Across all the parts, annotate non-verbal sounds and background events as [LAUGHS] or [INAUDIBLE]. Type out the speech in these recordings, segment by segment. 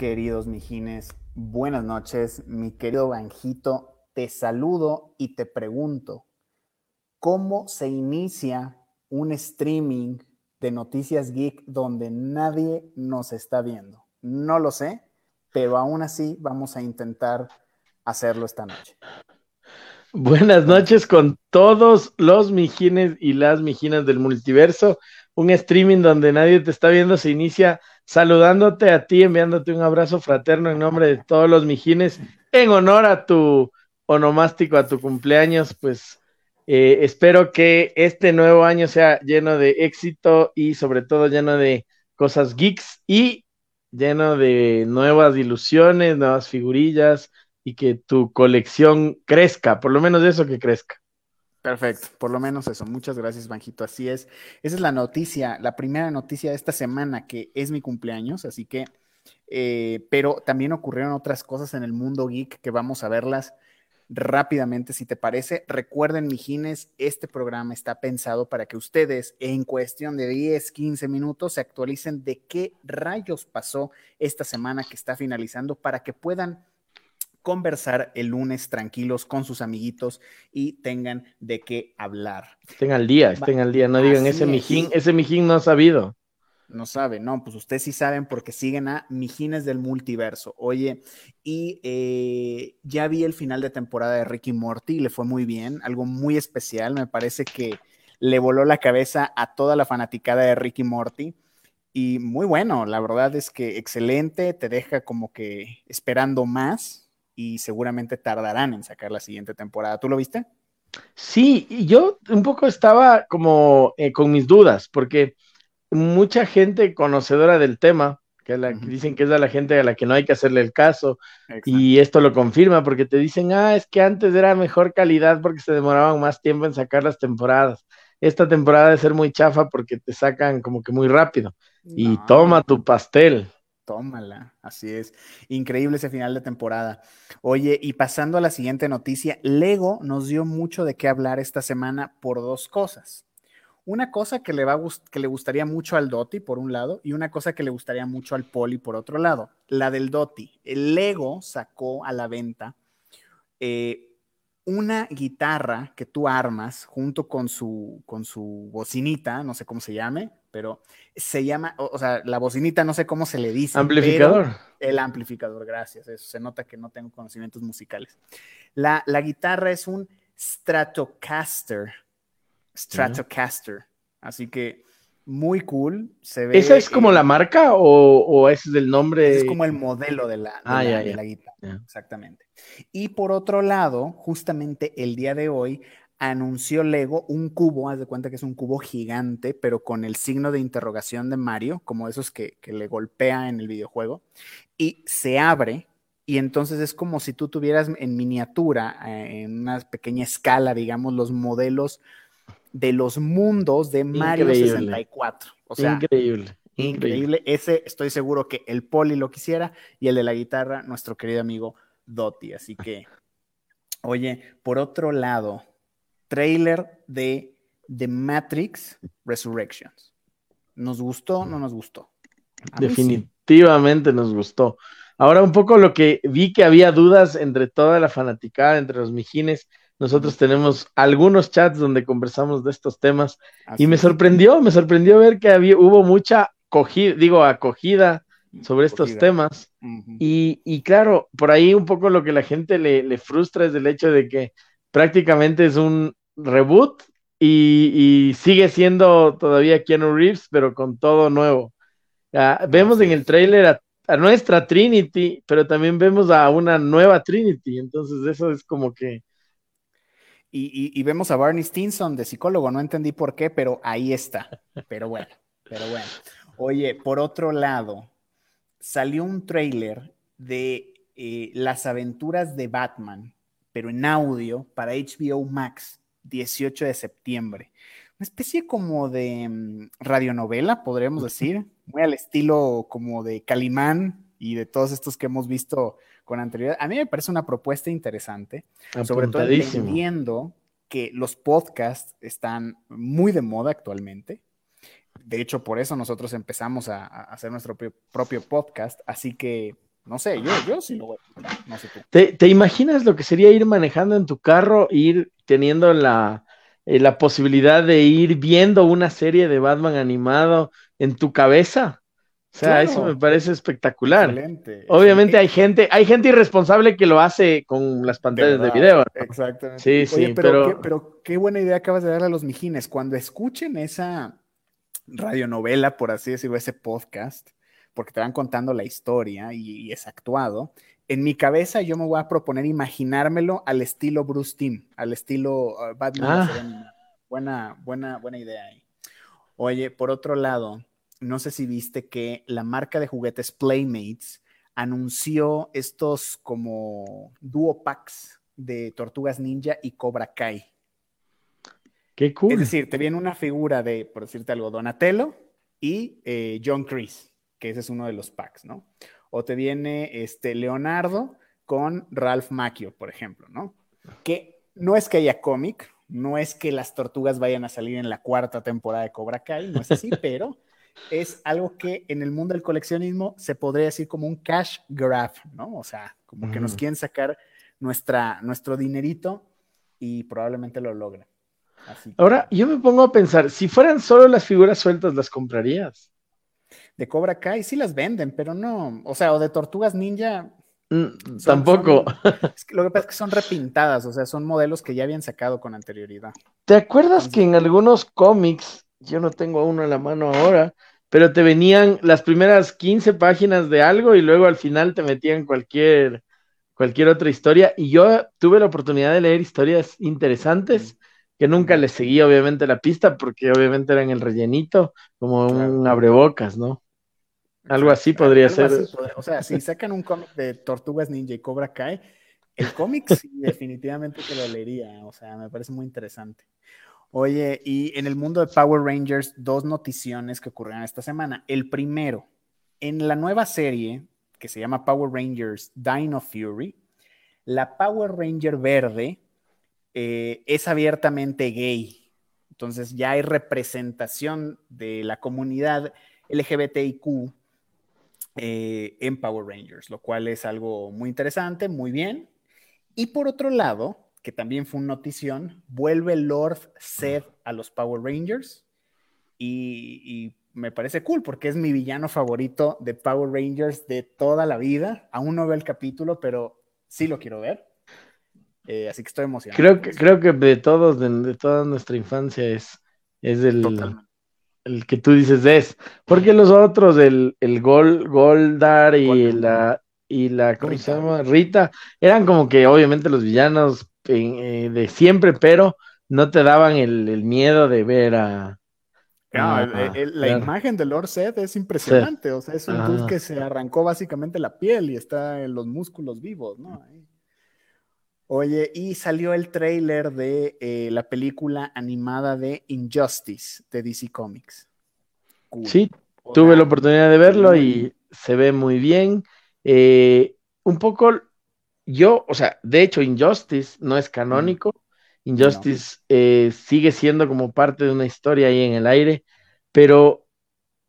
Queridos mijines, buenas noches. Mi querido Banjito, te saludo y te pregunto, ¿cómo se inicia un streaming de Noticias Geek donde nadie nos está viendo? No lo sé, pero aún así vamos a intentar hacerlo esta noche. Buenas noches con todos los mijines y las mijinas del multiverso. Un streaming donde nadie te está viendo se inicia saludándote a ti, enviándote un abrazo fraterno en nombre de todos los mijines, en honor a tu onomástico, a tu cumpleaños. Pues eh, espero que este nuevo año sea lleno de éxito y sobre todo lleno de cosas geeks y lleno de nuevas ilusiones, nuevas figurillas, y que tu colección crezca, por lo menos eso que crezca. Perfecto, por lo menos eso. Muchas gracias, Banjito. Así es. Esa es la noticia, la primera noticia de esta semana, que es mi cumpleaños, así que, eh, pero también ocurrieron otras cosas en el mundo geek que vamos a verlas rápidamente, si te parece. Recuerden, mijines, este programa está pensado para que ustedes en cuestión de 10, 15 minutos se actualicen de qué rayos pasó esta semana que está finalizando para que puedan conversar el lunes tranquilos con sus amiguitos y tengan de qué hablar. Estén al día, estén al día, no digan ese mijín, ese mijín no ha sabido. No sabe, no, pues ustedes sí saben porque siguen a Mijines del Multiverso. Oye, y eh, ya vi el final de temporada de Ricky Morty, le fue muy bien, algo muy especial, me parece que le voló la cabeza a toda la fanaticada de Ricky Morty. Y muy bueno, la verdad es que excelente, te deja como que esperando más, y seguramente tardarán en sacar la siguiente temporada. ¿Tú lo viste? Sí, y yo un poco estaba como eh, con mis dudas, porque mucha gente conocedora del tema, que, la, dicen que es a la gente a la que no hay que hacerle el caso, y esto lo confirma, porque te dicen, ah, es que antes era mejor calidad porque se demoraban más tiempo en sacar las temporadas. Esta temporada debe ser muy chafa porque te sacan como que muy rápido. y toma tu pastel. Tómala, así es. Increíble ese final de temporada. Oye, y pasando a la siguiente noticia, Lego nos dio mucho de qué hablar esta semana por dos cosas. Una cosa que le, va que le gustaría mucho al Doti, por un lado, y una cosa que le gustaría mucho al Poli, por otro lado. La del Doti. El Lego sacó a la venta eh, una guitarra que tú armas junto con su, con su bocinita, no sé cómo se llame, pero se llama, o, sea, la bocinita no sé cómo se le dice. Amplificador. El amplificador, gracias. Eso se nota que no tengo conocimientos musicales. La, la guitarra es un Stratocaster. Stratocaster. Así que muy cool. Se ve, ¿Esa es como la marca o, o es el nombre? Es como el modelo de la, ah, de la guitarra. Exactamente. Y por otro lado, justamente el día de hoy anunció Lego un cubo, haz de cuenta que es un cubo gigante, pero con el signo de interrogación de Mario, como esos que, le golpea en el videojuego, y se abre, y entonces es como si tú tuvieras en miniatura, eh, en una pequeña escala, digamos, los modelos de los mundos de Mario 64. O sea, increíble. Increíble. Ese estoy seguro que el Poli lo quisiera y el de la guitarra, nuestro querido amigo Dotti. Así que, oye, por otro lado, trailer de The Matrix Resurrections. ¿Nos gustó o no nos gustó? Definitivamente nos gustó. Ahora un poco lo que vi que había dudas entre toda la fanaticada, entre los mijines. Nosotros tenemos algunos chats donde conversamos de estos temas y me sorprendió, me sorprendió ver que había, hubo mucha acogida, digo, acogida sobre estos temas. y, claro, por ahí un poco lo que la gente le, le frustra es el hecho de que prácticamente es un reboot y, sigue siendo todavía Keanu Reeves, pero con todo nuevo. vemos en el trailer a, nuestra Trinity, pero también vemos a una nueva Trinity, entonces eso es como que... Y, vemos a Barney Stinson de psicólogo, no entendí por qué, pero ahí está. Pero bueno, pero bueno. Oye, por otro lado, salió un trailer de eh, las aventuras de Batman, pero en audio para HBO Max. 18 de septiembre. Una especie como de mm, radionovela, podríamos decir, muy al estilo como de Calimán y de todos estos que hemos visto con anterioridad. A mí me parece una propuesta interesante, sobre todo entendiendo que los podcasts están muy de moda actualmente. De hecho, por eso nosotros empezamos a, hacer nuestro propio, podcast. Así que No sé, yo, yo sí lo voy a comprar, no sé tú. ¿Te, imaginas lo que sería ir manejando en tu carro, ir teniendo la, eh, la posibilidad de ir viendo una serie de Batman animado en tu cabeza? O sea, eso me parece espectacular. Excelente. Obviamente hay gente, hay gente irresponsable que lo hace con las pantallas de, video. Exactamente. Sí, sí, pero, Qué, pero qué buena idea acabas de darle a los mijines. Cuando escuchen esa radionovela, por así decirlo, ese podcast, porque te van contando la historia y, es actuado, en mi cabeza yo me voy a proponer imaginármelo al estilo Bruce Timm, al estilo uh, Batman. Ah. Buena, buena, buena idea ahí. Oye, por otro lado, no sé si viste que la marca de juguetes Playmates anunció estos como duo packs de Tortugas Ninja y Cobra Kai. Qué cool. Es decir, te viene una figura de, por decirte algo, Donatello y eh, John Chris, que ese es uno de los packs, ¿no? O te viene este Leonardo con Ralph Macchio, por ejemplo, ¿no? Que no es que haya cómic, no es que las tortugas vayan a salir en la cuarta temporada de Cobra Kai, no es así, [LAUGHS] pero es algo que en el mundo del coleccionismo se podría decir como un cash grab, ¿no? O sea, como que nos quieren sacar nuestra, nuestro dinerito y probablemente lo logren. Ahora, yo me pongo a pensar, si fueran solo las figuras sueltas, ¿las comprarías? De Cobra Kai sí las venden, pero no, o sea, o de Tortugas Ninja. Mm, tampoco. [LAUGHS] lo que pasa es que son repintadas, o sea, son modelos que ya habían sacado con anterioridad. ¿Te acuerdas que en algunos cómics yo no tengo uno en la mano ahora, pero te venían las primeras 15 páginas de algo y luego al final te metían cualquier, cualquier otra historia. Y yo tuve la oportunidad de leer historias interesantes que nunca les seguí obviamente la pista porque obviamente eran el rellenito, como un abrebocas, ¿no? Algo así podría ser. o sea, si sacan un cómic de Tortugas Ninja y Cobra Kai, el cómic sí, [LAUGHS] definitivamente te lo leería. O sea, me parece muy interesante. Oye, y en el mundo de Power Rangers, dos noticiones que ocurrieron esta semana. El primero, en la nueva serie que se llama Power Rangers Dino Fury, la Power Ranger verde eh, es abiertamente gay. Entonces ya hay representación de la comunidad LGBTIQ eh, en Power Rangers, lo cual es algo muy interesante, muy bien. Y por otro lado, que también fue una notición, vuelve Lord Zed a los Power Rangers y, me parece cool porque es mi villano favorito de Power Rangers de toda la vida. Aún no veo el capítulo, pero sí lo quiero ver. Eh, así que estoy emocionado. Creo que, creo que de todos, de, toda nuestra infancia es, es el, el que tú dices es. Porque los otros, el, el Gol, Goldar y la y la, ¿cómo se llama? Rita, eran como que obviamente los villanos eh, de siempre, pero no te daban el, miedo de ver a... la imagen de Lord Seth es impresionante, o sea, es un dude que se arrancó básicamente la piel y está en los músculos vivos, ¿no? Oye, y salió el trailer de eh, la película animada de Injustice de DC Comics. Sí, tuve la oportunidad de verlo y se ve muy bien. Eh, un poco yo, o sea, de hecho, Injustice no es canónico. Injustice eh, sigue siendo como parte de una historia ahí en el aire, pero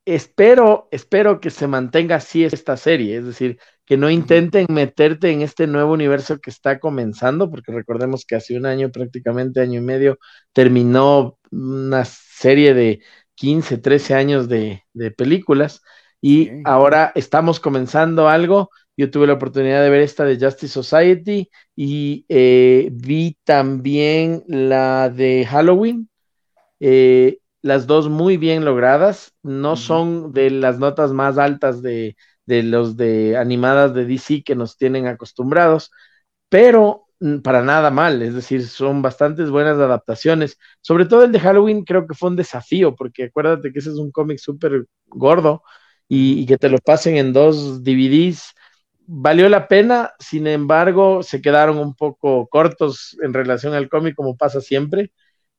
espero, espero que se mantenga así esta serie, es decir, que no intenten meterte en este nuevo universo que está comenzando, porque recordemos que hace un año, prácticamente año y medio, terminó una serie de 15, 13 años de, películas y ahora estamos comenzando algo yo tuve la oportunidad de ver esta de Justice Society y eh, vi también la de Halloween. Eh, las dos muy bien logradas. No son de las notas más altas de, de los de animadas de DC que nos tienen acostumbrados, pero mm, para nada mal, es decir, son bastantes buenas adaptaciones. Sobre todo el de Halloween creo que fue un desafío, porque acuérdate que ese es un cómic súper gordo y, y, que te lo pasen en dos DVDs valió la pena, sin embargo, se quedaron un poco cortos en relación al cómic, como pasa siempre,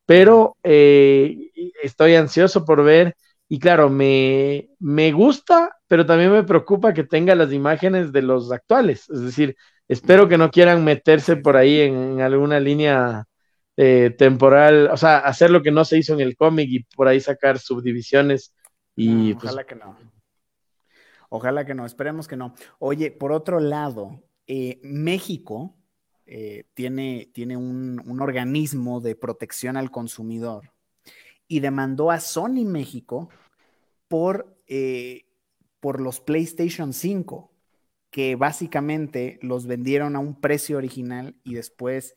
pero eh, estoy ansioso por ver. Y claro, me, me gusta, pero también me preocupa que tenga las imágenes de los actuales. Es decir, espero que no quieran meterse por ahí en, alguna línea eh, temporal, o sea, hacer lo que no se hizo en el cómic y por ahí sacar subdivisiones. Y pues, ojalá que no. Ojalá que no, esperemos que no. Oye, por otro lado, eh, México eh, tiene, tiene un, organismo de protección al consumidor y demandó a Sony México por, eh, por los PlayStation 5, que básicamente los vendieron a un precio original y después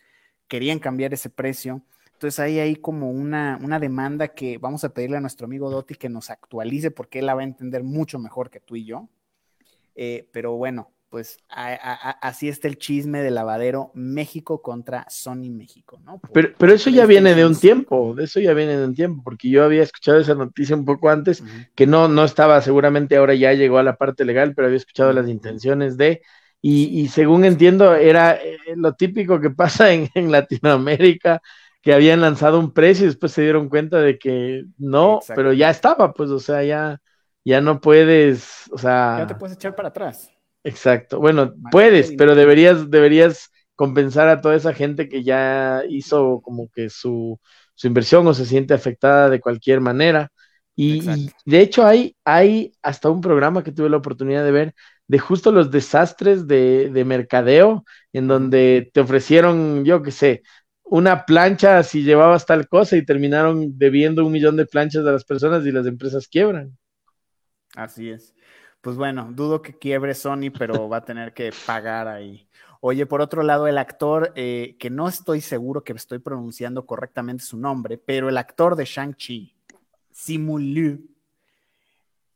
querían cambiar ese precio. Entonces ahí hay como una, una, demanda que vamos a pedirle a nuestro amigo Dotti que nos actualice porque él la va a entender mucho mejor que tú y yo. Eh, pero bueno, pues así está el chisme de lavadero México contra Sony México, ¿no? pero, pero, eso ya viene de un tiempo, de eso ya viene de un tiempo, porque yo había escuchado esa noticia un poco antes, que no, no estaba, seguramente ahora ya llegó a la parte legal, pero había escuchado las intenciones de, y, según entiendo, era eh, lo típico que pasa [LAUGHS] en, Latinoamérica, que habían lanzado un precio y después se dieron cuenta de que no, pero ya estaba, pues, o sea, ya, ya no puedes, o sea... Ya te puedes echar para atrás. Exacto. Bueno, puedes, pero deberías, deberías compensar a toda esa gente que ya hizo como que su, inversión o se siente afectada de cualquier manera. Y, de hecho hay, hay hasta un programa que tuve la oportunidad de ver de justo los desastres de, de mercadeo, en donde te ofrecieron, yo qué sé, una plancha si llevabas tal cosa y terminaron debiendo un millón de planchas a las personas y las empresas quiebran. Así es pues bueno, dudo que quiebre Sony, pero va a tener que pagar ahí. Oye, por otro lado, el actor, eh, que no estoy seguro que estoy pronunciando correctamente su nombre, pero el actor de Shang-Chi, Simu Liu,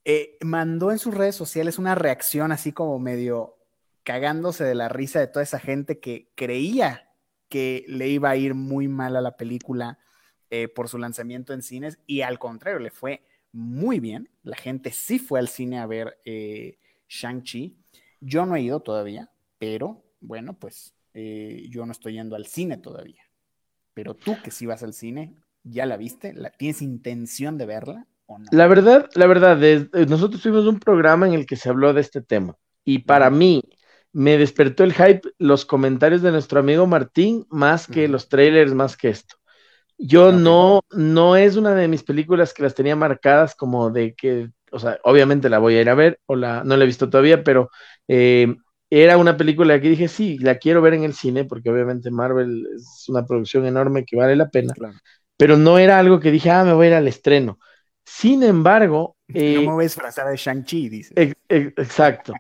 eh, mandó en sus redes sociales una reacción así como medio cagándose de la risa de toda esa gente que creía que le iba a ir muy mal a la película eh, por su lanzamiento en cines y al contrario, le fue muy bien. La gente sí fue al cine a ver eh, Shang-Chi. Yo no he ido todavía, pero bueno, pues eh, yo no estoy yendo al cine todavía. Pero tú que sí vas al cine, ¿ya la viste? ¿La, ¿Tienes intención de verla o no? La verdad, la verdad, es, eh, nosotros tuvimos un programa en el que se habló de este tema. Y para mí, me despertó el hype los comentarios de nuestro amigo Martín más que los trailers, más que esto. Yo no, no es una de mis películas que las tenía marcadas como de que, o sea, obviamente la voy a ir a ver, o la, no la he visto todavía, pero eh, era una película que dije, sí, la quiero ver en el cine, porque obviamente Marvel es una producción enorme que vale la pena, pero no era algo que dije, ah, me voy a ir al estreno. Sin embargo... [LAUGHS] Eh, no me voy a disfrazar de Shang-Chi, dice. exacto.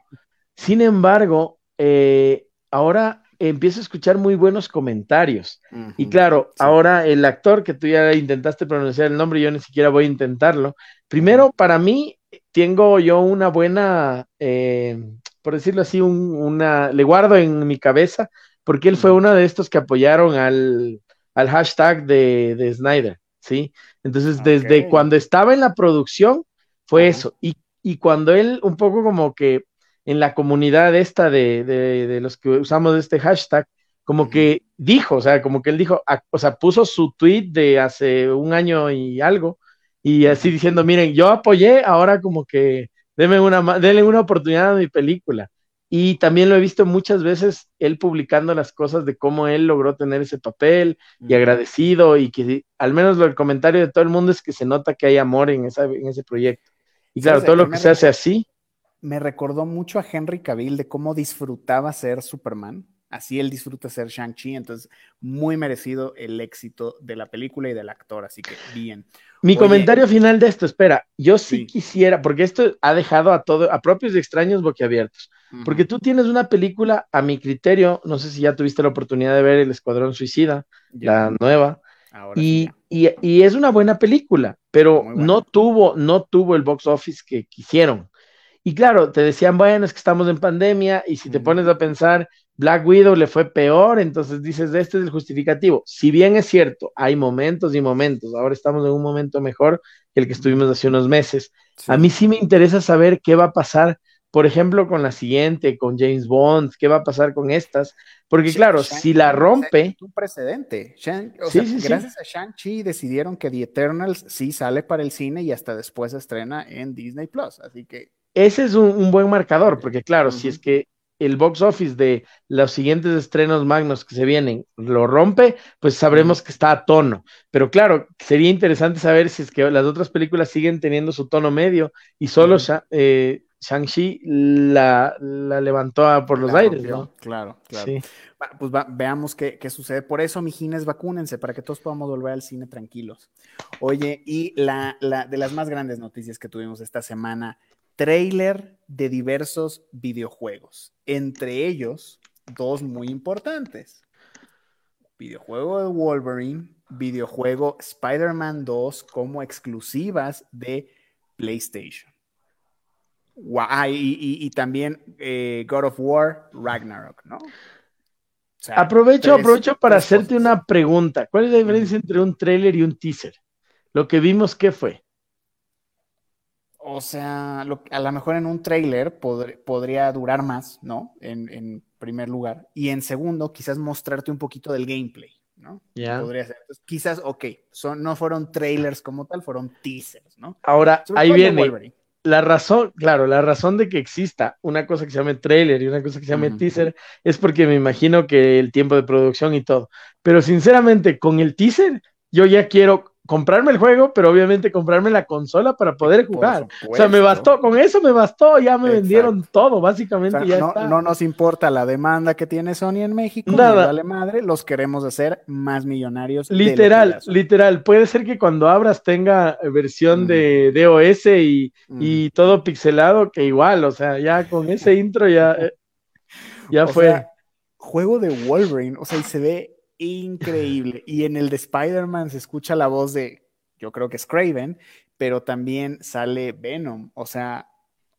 Sin embargo, eh, ahora empiezo a escuchar muy buenos comentarios. y claro, ahora el actor que tú ya intentaste pronunciar el nombre, yo ni siquiera voy a intentarlo. Primero, para mí, tengo yo una buena, eh, por decirlo así, una, le guardo en mi cabeza, porque él fue uno de estos que apoyaron al, hashtag de, Snyder, ¿sí? Entonces, desde cuando estaba en la producción, fue eso. Y, y cuando él un poco como que en la comunidad esta de, de, los que usamos este hashtag, como que dijo, o sea, como que él dijo, o sea, puso su tweet de hace un año y algo, y así diciendo, miren, yo apoyé, ahora como que denme una, denle una oportunidad a mi película. Y también lo he visto muchas veces él publicando las cosas de cómo él logró tener ese papel y agradecido y que al menos el comentario de todo el mundo es que se nota que hay amor en, esa, en ese proyecto. Y claro, todo lo que se hace así me recordó mucho a Henry Cavill de cómo disfrutaba ser Superman. Así él disfruta ser Shang-Chi, entonces muy merecido el éxito de la película y del actor, así que bien. Mi comentario final de esto, espera, yo sí, quisiera, porque esto ha dejado a todo, a propios y extraños boquiabiertos, porque tú tienes una película, a mi criterio, no sé si ya tuviste la oportunidad de ver El Escuadrón Suicida, la nueva, y, y, es una buena película, pero no tuvo, no tuvo el box office que quisieron. Y claro, te decían, bueno, es que estamos en pandemia y si te pones a pensar, Black Widow le fue peor, entonces dices, este es el justificativo. Si bien es cierto, hay momentos y momentos, ahora estamos en un momento mejor que el que estuvimos hace unos meses. A mí sí me interesa saber qué va a pasar, por ejemplo, con la siguiente, con James Bond, qué va a pasar con estas, porque claro, si la rompe... Un precedente. gracias a Shang-Chi decidieron que The Eternals sí sale para el cine y hasta después se estrena en Disney Plus, así que ese es un, buen marcador, porque claro, si es que el box office de los siguientes estrenos magnos que se vienen lo rompe, pues sabremos que está a tono. Pero claro, sería interesante saber si es que las otras películas siguen teniendo su tono medio y solo eh, Shang-Chi la, levantó por los aires, ¿no? Claro, claro. pues veamos qué, sucede. Por eso, mijines, vacúnense para que todos podamos volver al cine tranquilos. Oye, y la, la de las más grandes noticias que tuvimos esta semana, trailer de diversos videojuegos, entre ellos dos muy importantes. Videojuego de Wolverine, videojuego Spider-Man 2 como exclusivas de PlayStation. y, también eh, God of War Ragnarok, ¿no? aprovecho, aprovecho para hacerte una pregunta. ¿Cuál es la diferencia entre un trailer y un teaser? Lo que vimos, ¿qué fue? O sea, a lo mejor en un trailer podría durar más, ¿no? En, primer lugar. Y en segundo, quizás mostrarte un poquito del gameplay, ¿no? Ya. Podría ser. quizás, ok, son, no fueron trailers como tal, fueron teasers, ¿no? Ahora, ahí viene. La razón, claro, la razón de que exista una cosa que se llame trailer y una cosa que se llame teaser es porque me imagino que el tiempo de producción y todo. Pero sinceramente, con el teaser, yo ya quiero comprarme el juego, pero obviamente comprarme la consola para poder jugar. O sea, me bastó, con eso me bastó, ya me vendieron todo, básicamente ya no, está. no nos importa la demanda que tiene Sony en México, Nada. vale madre, los queremos hacer más millonarios. Literal, literal, puede ser que cuando abras tenga versión de DOS y, y, todo pixelado, que igual, o sea, ya con ese intro ya, eh, ya [LAUGHS] fue. juego de Wolverine, o sea, y se ve increíble. Y en el de Spider-Man se escucha la voz de, yo creo que es Craven, pero también sale Venom. O sea,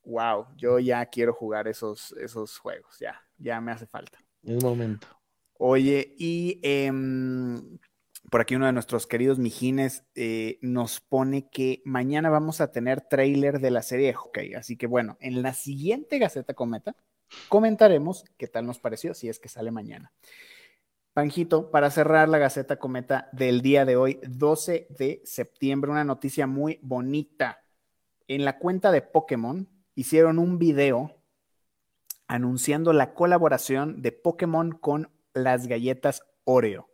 wow, yo ya quiero jugar esos, esos juegos, ya, ya me hace falta. Es momento. Oye, y em, por aquí uno de nuestros queridos mijines eh, nos pone que mañana vamos a tener trailer de la serie de Así que bueno, en la siguiente Gaceta Cometa comentaremos qué tal nos pareció si es que sale mañana. Para cerrar la Gaceta Cometa del día de hoy, 12 de septiembre, una noticia muy bonita. En la cuenta de Pokémon hicieron un video anunciando la colaboración de Pokémon con las galletas Oreo.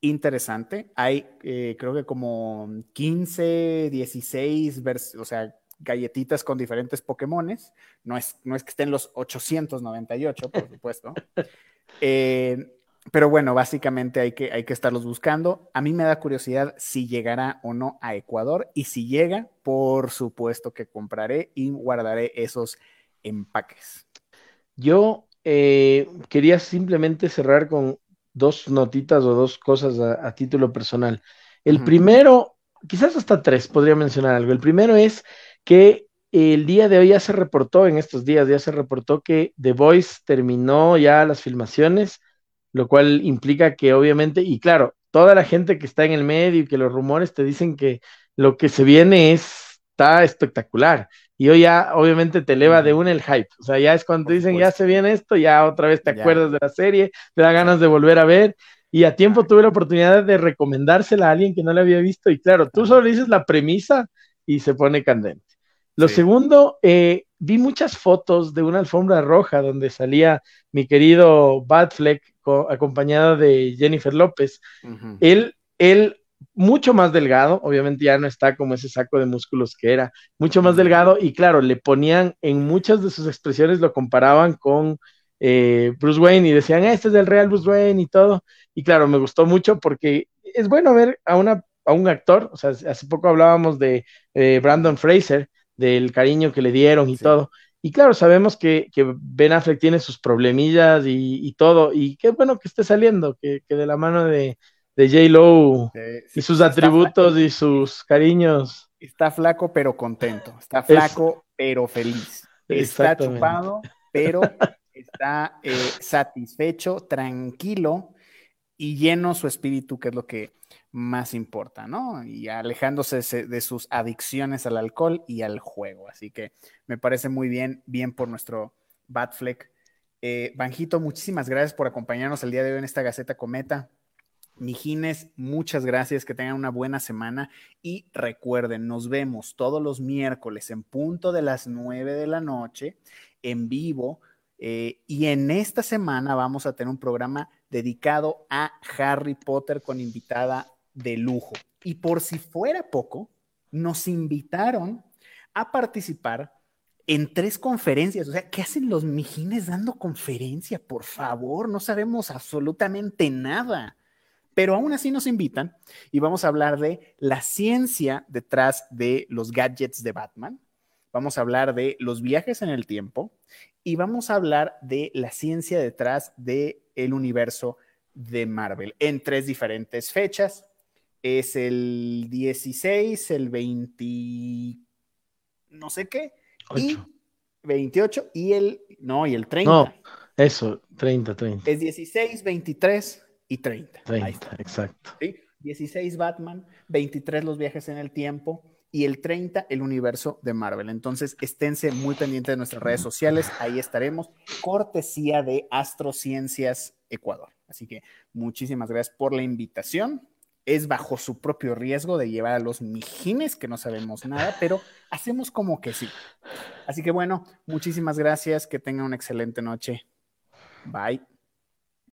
Interesante. Hay, eh, creo que como 15, 16, o sea, galletitas con diferentes Pokémones. No es, no es que estén los 898, por supuesto. [LAUGHS] Eh, pero bueno, básicamente hay que, hay que estarlos buscando. A mí me da curiosidad si llegará o no a Ecuador y si llega, por supuesto que compraré y guardaré esos empaques. Yo eh, quería simplemente cerrar con dos notitas o dos cosas a, título personal. El primero, quizás hasta tres, podría mencionar algo. El primero es que el día de hoy ya se reportó, en estos días ya se reportó que The Voice terminó ya las filmaciones, lo cual implica que obviamente, y claro, toda la gente que está en el medio y que los rumores te dicen que lo que se viene está espectacular. Y hoy ya obviamente te eleva de una el hype. O sea, ya es cuando te dicen ya se viene esto, ya otra vez te acuerdas de la serie, te da ganas de volver a ver. Y a tiempo tuve la oportunidad de recomendársela a alguien que no la había visto. Y claro, tú solo dices la premisa y se pone candente. Lo segundo, eh, vi muchas fotos de una alfombra roja donde salía mi querido Batfleck acompañado de Jennifer López. Él, él, mucho más delgado, obviamente ya no está como ese saco de músculos que era, mucho más delgado y claro, le ponían en muchas de sus expresiones, lo comparaban con eh, Bruce Wayne y decían, este es el real Bruce Wayne y todo. Y claro, me gustó mucho porque es bueno ver a, una, a un actor, o sea, hace poco hablábamos de eh, Brandon Fraser, del cariño que le dieron y todo. Y claro, sabemos que, Ben Affleck tiene sus problemillas y, todo, y qué bueno que esté saliendo, que, de la mano de, de J. Lo y sus atributos y sus cariños. Está flaco pero contento, está flaco pero feliz, está chupado pero [LAUGHS] está eh, satisfecho, tranquilo y lleno su espíritu, que es lo que más importa, ¿no? Y alejándose de sus adicciones al alcohol y al juego. Así que me parece muy bien, bien por nuestro Batfleck. Eh, Banjito, muchísimas gracias por acompañarnos el día de hoy en esta Gaceta Cometa. Mijines, muchas gracias, que tengan una buena semana y recuerden, nos vemos todos los miércoles en punto de las 9 de la noche en vivo eh, y en esta semana vamos a tener un programa dedicado a Harry Potter con invitada de lujo. Y por si fuera poco, nos invitaron a participar en tres conferencias. O sea, ¿qué hacen los mijines dando conferencia? Por favor, no sabemos absolutamente nada. Pero aún así nos invitan y vamos a hablar de la ciencia detrás de los gadgets de Batman. Vamos a hablar de los viajes en el tiempo y vamos a hablar de la ciencia detrás del el universo de Marvel en tres diferentes fechas. Es el 16, el 20, no sé qué, y 28 y el, no, y el 30. No, eso, 30, 30. Es 16, 23 y 30. 30, exacto. ¿Sí? 16 Batman, 23 los viajes en el tiempo y el 30 el universo de Marvel. Entonces, esténse muy pendientes de nuestras redes sociales, ahí estaremos, cortesía de Astrociencias Ecuador. Así que muchísimas gracias por la invitación. Es bajo su propio riesgo de llevar a los mijines, que no sabemos nada, pero hacemos como que sí. Así que bueno, muchísimas gracias, que tengan una excelente noche. Bye.